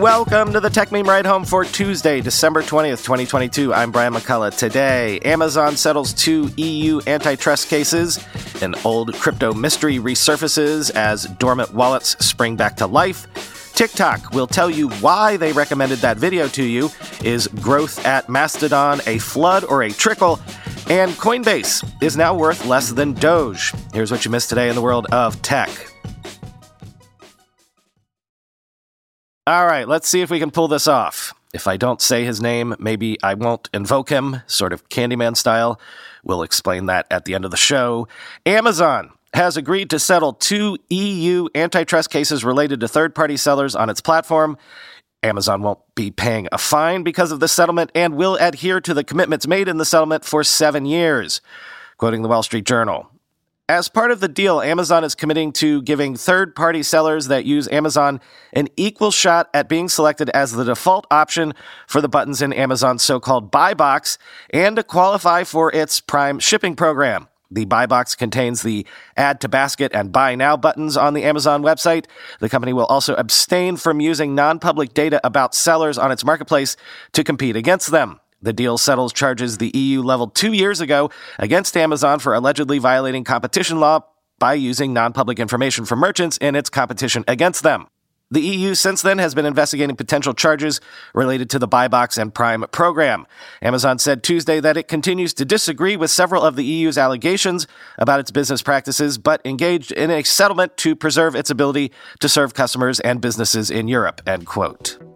Welcome to the Techmeme Ride Home for Tuesday, December 20th, 2022. I'm Brian McCullough. Today, Amazon settles two EU antitrust cases, an old crypto mystery resurfaces as dormant wallets spring back to life. TikTok will tell you why they recommended that video to you. Is growth at Mastodon a flood or a trickle? And Coinbase is now worth less than Doge. Here's what you missed today in the world of tech. All right, let's see if we can pull this off. If I don't say his name, maybe I won't invoke him, sort of Candyman style. We'll explain that at the end of the show. Amazon has agreed to settle two EU antitrust cases related to third party sellers on its platform. Amazon won't be paying a fine because of the settlement and will adhere to the commitments made in the settlement for seven years. Quoting the Wall Street Journal, as part of the deal, Amazon is committing to giving third party sellers that use Amazon an equal shot at being selected as the default option for the buttons in Amazon's so called buy box and to qualify for its Prime shipping program. The buy box contains the add to basket and buy now buttons on the Amazon website. The company will also abstain from using non public data about sellers on its marketplace to compete against them. The deal settles charges the EU leveled two years ago against Amazon for allegedly violating competition law by using non public information from merchants in its competition against them. The EU since then has been investigating potential charges related to the Buy Box and Prime program. Amazon said Tuesday that it continues to disagree with several of the EU's allegations about its business practices, but engaged in a settlement to preserve its ability to serve customers and businesses in Europe. End quote.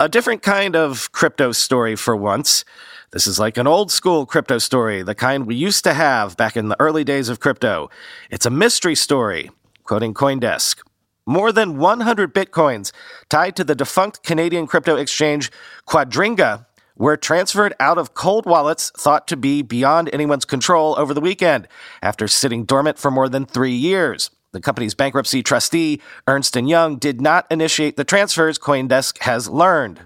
A different kind of crypto story for once. This is like an old school crypto story, the kind we used to have back in the early days of crypto. It's a mystery story, quoting Coindesk. More than 100 bitcoins tied to the defunct Canadian crypto exchange Quadriga were transferred out of cold wallets thought to be beyond anyone's control over the weekend after sitting dormant for more than three years. The company's bankruptcy trustee, Ernst & Young, did not initiate the transfers, Coindesk has learned.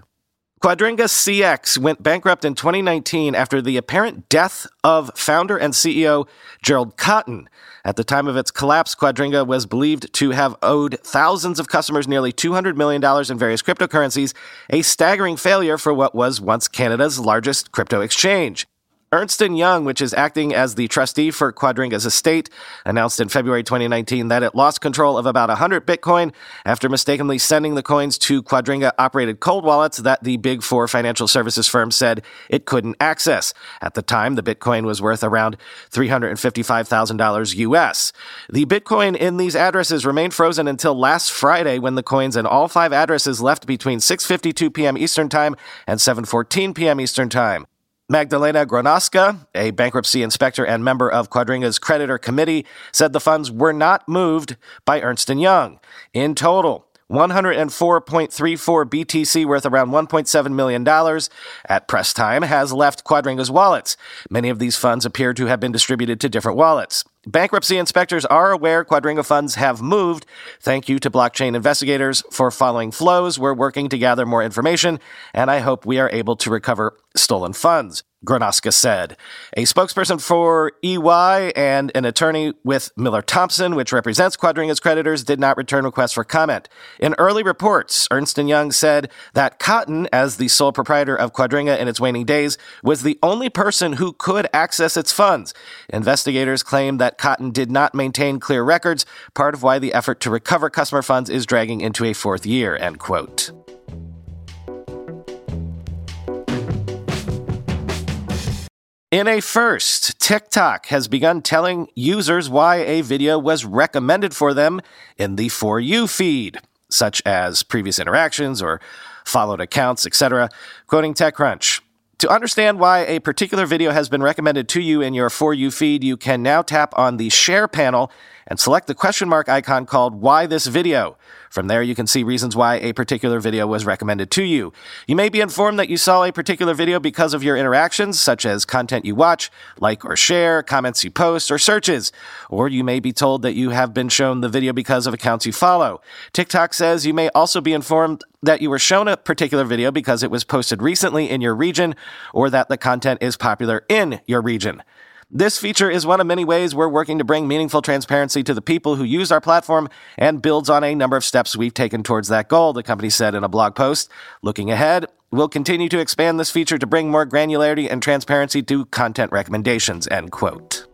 Quadriga CX went bankrupt in 2019 after the apparent death of founder and CEO Gerald Cotten. At the time of its collapse, Quadriga was believed to have owed thousands of customers nearly $200 million in various cryptocurrencies, a staggering failure for what was once Canada's largest crypto exchange. Ernst & Young, which is acting as the trustee for Quadriga's estate, announced in February 2019 that it lost control of about 100 Bitcoin after mistakenly sending the coins to Quadriga-operated cold wallets that the Big Four financial services firm said it couldn't access. At the time, the Bitcoin was worth around $355,000 US. The Bitcoin in these addresses remained frozen until last Friday when the coins in all five addresses left between 6:52 p.m. Eastern Time and 7:14 p.m. Eastern Time. Magdalena Gronowska, a bankruptcy inspector and member of Quadriga's creditor committee, said the funds were not moved by Ernst & Young. In total, 104.34 BTC worth around $1.7 million at press time has left Quadriga's wallets. Many of these funds appear to have been distributed to different wallets. Bankruptcy inspectors are aware Quadriga funds have moved. Thank you to blockchain investigators for following flows. We're working to gather more information, and I hope we are able to recover stolen funds. Gronowska said. A spokesperson for EY and an attorney with Miller Thomson, which represents Quadriga's creditors, did not return requests for comment. In early reports, Ernst & Young said that Cotten, as the sole proprietor of Quadriga in its waning days, was the only person who could access its funds. Investigators claim that Cotten did not maintain clear records, part of why the effort to recover customer funds is dragging into a fourth year, end quote. In a first, TikTok has begun telling users why a video was recommended for them in the For You feed, such as previous interactions or followed accounts, etc. Quoting TechCrunch. To understand why a particular video has been recommended to you in your For You feed, you can now tap on the Share panel and select the question mark icon called Why This Video. From there, you can see reasons why a particular video was recommended to you. You may be informed that you saw a particular video because of your interactions, such as content you watch, like or share, comments you post, or searches. Or you may be told that you have been shown the video because of accounts you follow. TikTok says you may also be informed that you were shown a particular video because it was posted recently in your region or that the content is popular in your region. This feature is one of many ways we're working to bring meaningful transparency to the people who use our platform and builds on a number of steps we've taken towards that goal, the company said in a blog post. Looking ahead, we'll continue to expand this feature to bring more granularity and transparency to content recommendations, end quote.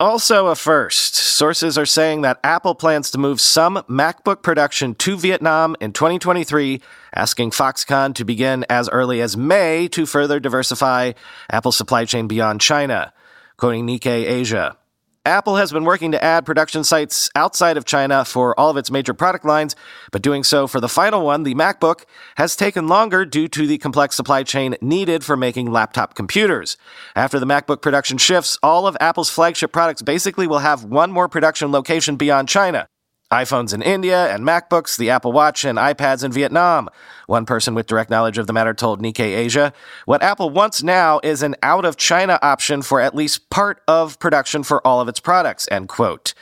Also, a first. Sources are saying that Apple plans to move some MacBook production to Vietnam in 2023, asking Foxconn to begin as early as May to further diversify Apple's supply chain beyond China. Quoting Nikkei Asia. Apple has been working to add production sites outside of China for all of its major product lines, but doing so for the final one, the MacBook, has taken longer due to the complex supply chain needed for making laptop computers. After the MacBook production shifts, all of Apple's flagship products basically will have one more production location beyond China iPhones in India and MacBooks, the Apple Watch, and iPads in Vietnam. One person with direct knowledge of the matter told Nikkei Asia. What Apple wants now is an out of China option for at least part of production for all of its products, end quote.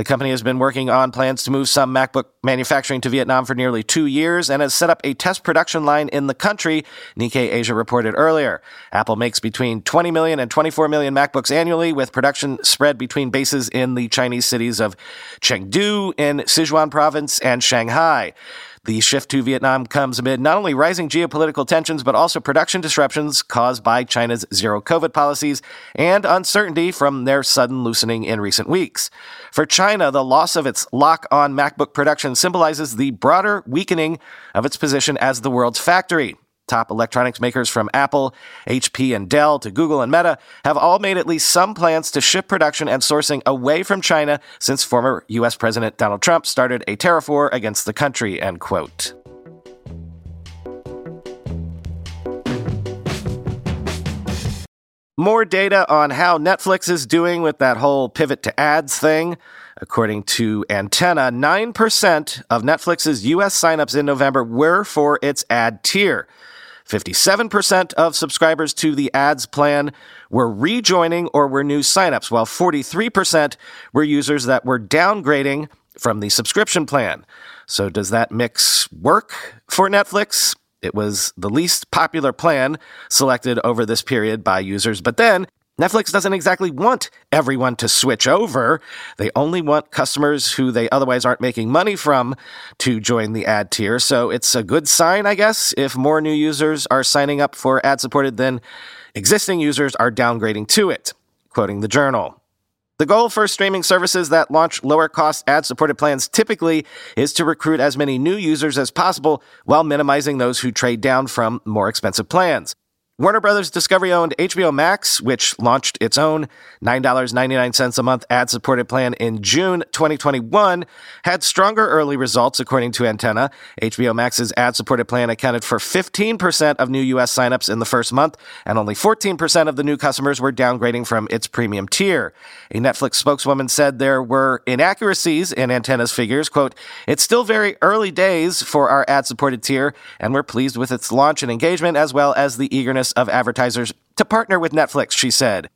The company has been working on plans to move some MacBook manufacturing to Vietnam for nearly two years and has set up a test production line in the country, Nikkei Asia reported earlier. Apple makes between 20 million and 24 million MacBooks annually, with production spread between bases in the Chinese cities of Chengdu in Sichuan province and Shanghai. The shift to Vietnam comes amid not only rising geopolitical tensions, but also production disruptions caused by China's zero COVID policies and uncertainty from their sudden loosening in recent weeks. For China, the loss of its lock on MacBook production symbolizes the broader weakening of its position as the world's factory. Top electronics makers from Apple, HP, and Dell to Google and Meta have all made at least some plans to shift production and sourcing away from China since former U.S. President Donald Trump started a tariff war against the country, end quote. More data on how Netflix is doing with that whole pivot to ads thing. According to Antenna, 9% of Netflix's US signups in November were for its ad tier. 57% of subscribers to the ads plan were rejoining or were new signups, while 43% were users that were downgrading from the subscription plan. So, does that mix work for Netflix? It was the least popular plan selected over this period by users, but then Netflix doesn't exactly want everyone to switch over. They only want customers who they otherwise aren't making money from to join the ad tier. So it's a good sign, I guess, if more new users are signing up for ad supported than existing users are downgrading to it. Quoting the journal. The goal for streaming services that launch lower cost ad supported plans typically is to recruit as many new users as possible while minimizing those who trade down from more expensive plans. Warner Brothers Discovery owned HBO Max, which launched its own $9.99 a month ad supported plan in June 2021, had stronger early results, according to Antenna. HBO Max's ad supported plan accounted for 15% of new U.S. signups in the first month, and only 14% of the new customers were downgrading from its premium tier. A Netflix spokeswoman said there were inaccuracies in Antenna's figures. Quote, It's still very early days for our ad supported tier, and we're pleased with its launch and engagement as well as the eagerness of advertisers to partner with Netflix, she said.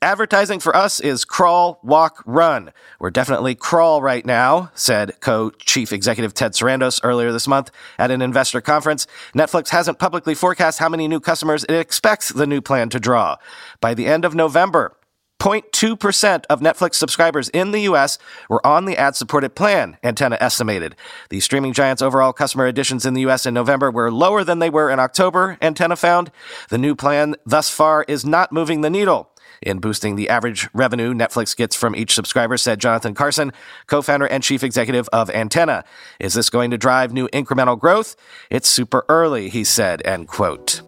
Advertising for us is crawl, walk, run. We're definitely crawl right now, said co chief executive Ted Sarandos earlier this month at an investor conference. Netflix hasn't publicly forecast how many new customers it expects the new plan to draw. By the end of November, 0.2% of Netflix subscribers in the US were on the ad supported plan, Antenna estimated. The streaming giant's overall customer additions in the US in November were lower than they were in October, Antenna found. The new plan thus far is not moving the needle. In boosting the average revenue Netflix gets from each subscriber, said Jonathan Carson, co founder and chief executive of Antenna. Is this going to drive new incremental growth? It's super early, he said, end quote.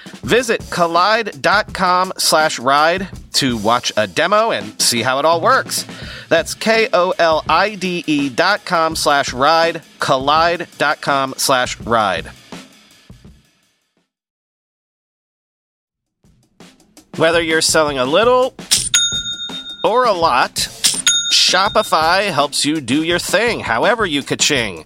Visit kolide.com slash ride to watch a demo and see how it all works. That's K-O-L-I-D-E dot com slash ride, kolide.com slash ride. Whether you're selling a little or a lot, Shopify helps you do your thing, however you ka-ching.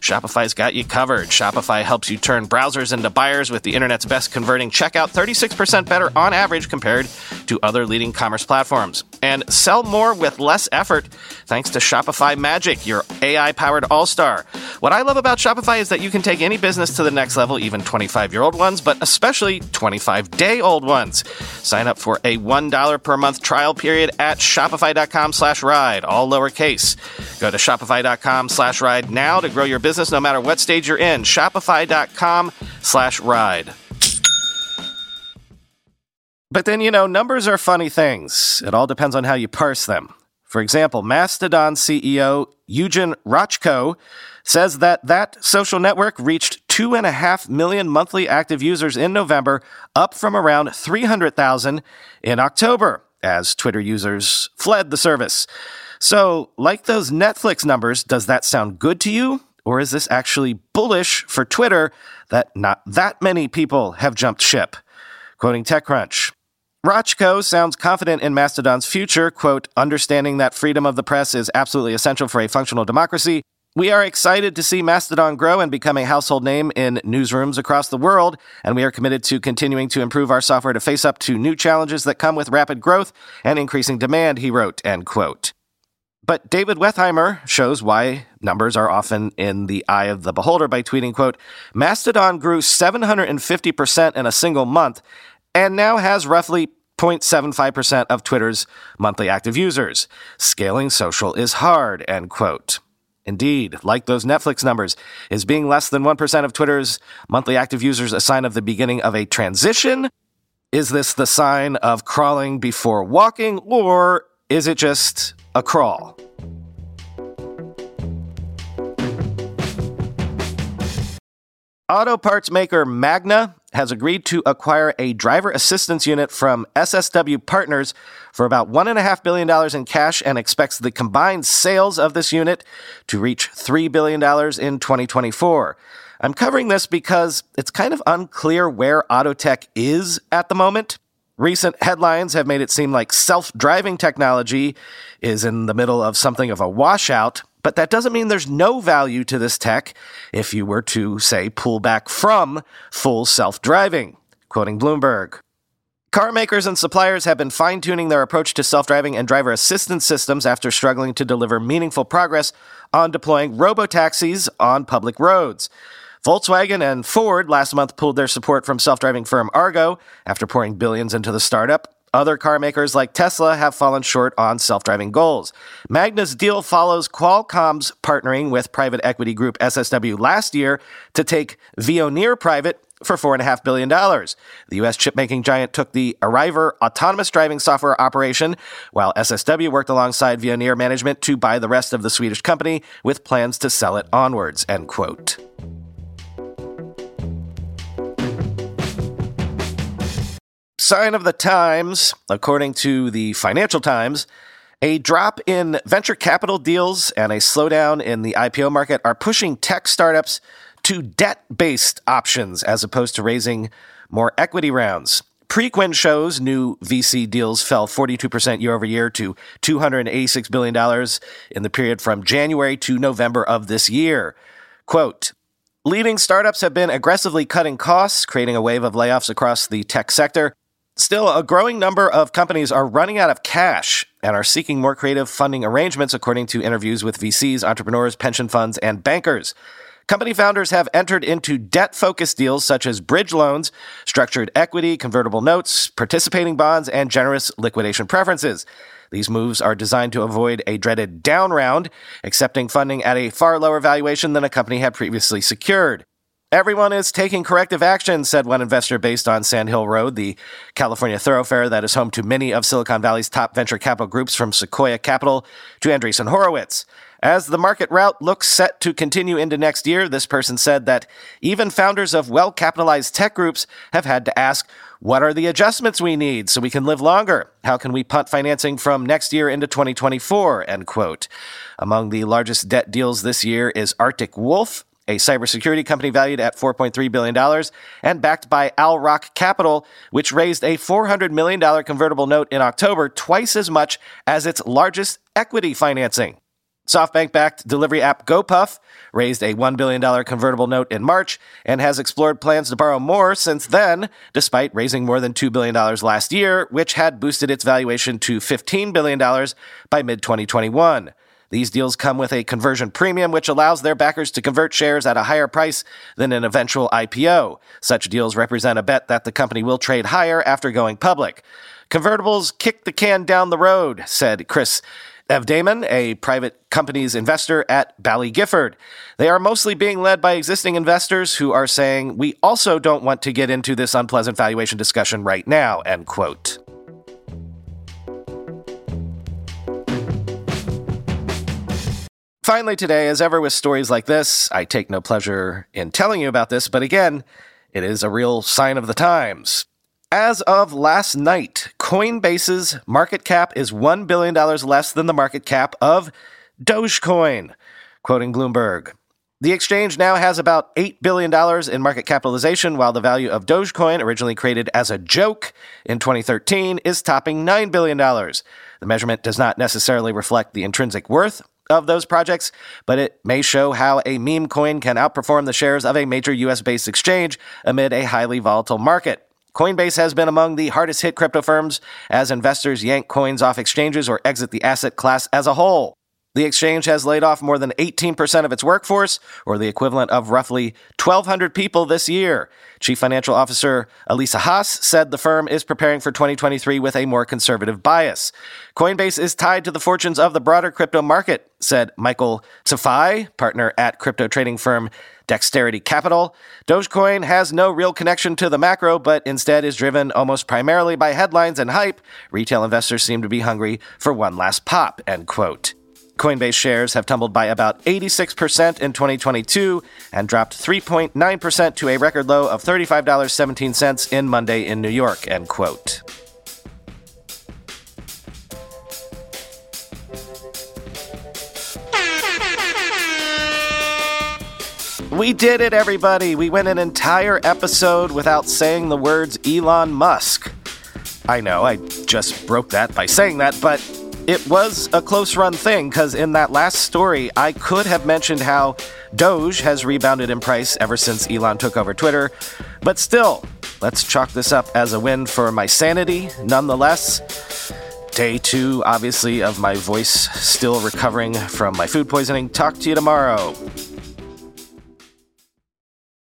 Shopify's got you covered. Shopify helps you turn browsers into buyers with the internet's best converting checkout, 36% better on average compared to other leading commerce platforms. And sell more with less effort thanks to Shopify Magic, your AI powered all star. What I love about Shopify is that you can take any business to the next level, even 25 year old ones, but especially 25 day old ones. Sign up for a $1 per month trial period at shopify.com slash ride, all lowercase. Go to shopify.com slash ride now to grow your business no matter what stage you're in. Shopify.com slash ride. But then, you know, numbers are funny things. It all depends on how you parse them. For example, Mastodon CEO Eugen Rochko says that that social network reached 2.5 million monthly active users in November, up from around 300,000 in October, as Twitter users fled the service. So, like those Netflix numbers, does that sound good to you? Or is this actually bullish for Twitter that not that many people have jumped ship? Quoting TechCrunch. Rochko sounds confident in Mastodon's future, quote, understanding that freedom of the press is absolutely essential for a functional democracy. We are excited to see Mastodon grow and become a household name in newsrooms across the world, and we are committed to continuing to improve our software to face up to new challenges that come with rapid growth and increasing demand, he wrote, end quote. But David Wertheimer shows why numbers are often in the eye of the beholder by tweeting, quote, Mastodon grew 750% in a single month and now has roughly 0.75% of Twitter's monthly active users. Scaling social is hard, end quote. Indeed, like those Netflix numbers, is being less than 1% of Twitter's monthly active users a sign of the beginning of a transition? Is this the sign of crawling before walking, or is it just a crawl? Auto parts maker Magna has agreed to acquire a driver assistance unit from SSW Partners for about $1.5 billion in cash and expects the combined sales of this unit to reach $3 billion in 2024. I'm covering this because it's kind of unclear where Autotech is at the moment. Recent headlines have made it seem like self driving technology is in the middle of something of a washout, but that doesn't mean there's no value to this tech if you were to, say, pull back from full self driving. Quoting Bloomberg. Car makers and suppliers have been fine tuning their approach to self driving and driver assistance systems after struggling to deliver meaningful progress on deploying robo taxis on public roads. Volkswagen and Ford last month pulled their support from self driving firm Argo after pouring billions into the startup. Other car makers like Tesla have fallen short on self driving goals. Magna's deal follows Qualcomm's partnering with private equity group SSW last year to take Veoneer private for $4.5 billion. The U.S. chipmaking giant took the Arriver autonomous driving software operation, while SSW worked alongside Veoneer management to buy the rest of the Swedish company with plans to sell it onwards, end quote. Sign of the times, according to the Financial Times, a drop in venture capital deals and a slowdown in the IPO market are pushing tech startups to debt based options as opposed to raising more equity rounds. Preqin shows new VC deals fell 42% year over year to $286 billion in the period from January to November of this year. Quote, Leading startups have been aggressively cutting costs, creating a wave of layoffs across the tech sector. Still, a growing number of companies are running out of cash and are seeking more creative funding arrangements, according to interviews with VCs, entrepreneurs, pension funds, and bankers. Company founders have entered into debt focused deals such as bridge loans, structured equity, convertible notes, participating bonds, and generous liquidation preferences. These moves are designed to avoid a dreaded down round, accepting funding at a far lower valuation than a company had previously secured. Everyone is taking corrective action, said one investor based on Sand Hill Road, the California thoroughfare that is home to many of Silicon Valley's top venture capital groups from Sequoia Capital to Andreessen Horowitz. As the market rout looks set to continue into next year, this person said that even founders of well capitalized tech groups have had to ask, what are the adjustments we need so we can live longer? How can we punt financing from next year into 2024? End quote. Among the largest debt deals this year is Arctic Wolf, a cybersecurity company valued at $4.3 billion and backed by Owl Rock Capital, which raised a $400 million convertible note in October, twice as much as its largest equity financing. SoftBank backed delivery app GoPuff raised a $1 billion convertible note in March and has explored plans to borrow more since then, despite raising more than $2 billion last year, which had boosted its valuation to $15 billion by mid 2021. These deals come with a conversion premium, which allows their backers to convert shares at a higher price than an eventual IPO. Such deals represent a bet that the company will trade higher after going public. Convertibles kick the can down the road, said Chris Evdaman, a private company's investor at Baillie Gifford. They are mostly being led by existing investors who are saying, we also don't want to get into this unpleasant valuation discussion right now, end quote. Finally, today, as ever with stories like this, I take no pleasure in telling you about this, but again, it is a real sign of the times. As of last night, Coinbase's market cap is $1 billion less than the market cap of Dogecoin, quoting Bloomberg. The exchange now has about $8 billion in market capitalization, while the value of Dogecoin, originally created as a joke in 2013, is topping $9 billion. The measurement does not necessarily reflect the intrinsic worth of those projects, but it may show how a meme coin can outperform the shares of a major US based exchange amid a highly volatile market. Coinbase has been among the hardest hit crypto firms as investors yank coins off exchanges or exit the asset class as a whole. The exchange has laid off more than 18% of its workforce, or the equivalent of roughly 1,200 people this year. Chief Financial Officer Alesia Haas said the firm is preparing for 2023 with a more conservative bias. Coinbase is tied to the fortunes of the broader crypto market, said Michael Safai, partner at crypto trading firm Dexterity Capital. Dogecoin has no real connection to the macro, but instead is driven almost primarily by headlines and hype. Retail investors seem to be hungry for one last pop, end quote. Coinbase shares have tumbled by about 86% in 2022 and dropped 3.9% to a record low of $35.17 in Monday in New York, end quote. We did it, everybody. We went an entire episode without saying the words Elon Musk. I know, I just broke that by saying that, but it was a close run thing because in that last story, I could have mentioned how Doge has rebounded in price ever since Elon took over Twitter. But still, let's chalk this up as a win for my sanity nonetheless. Day two, obviously, of my voice still recovering from my food poisoning. Talk to you tomorrow.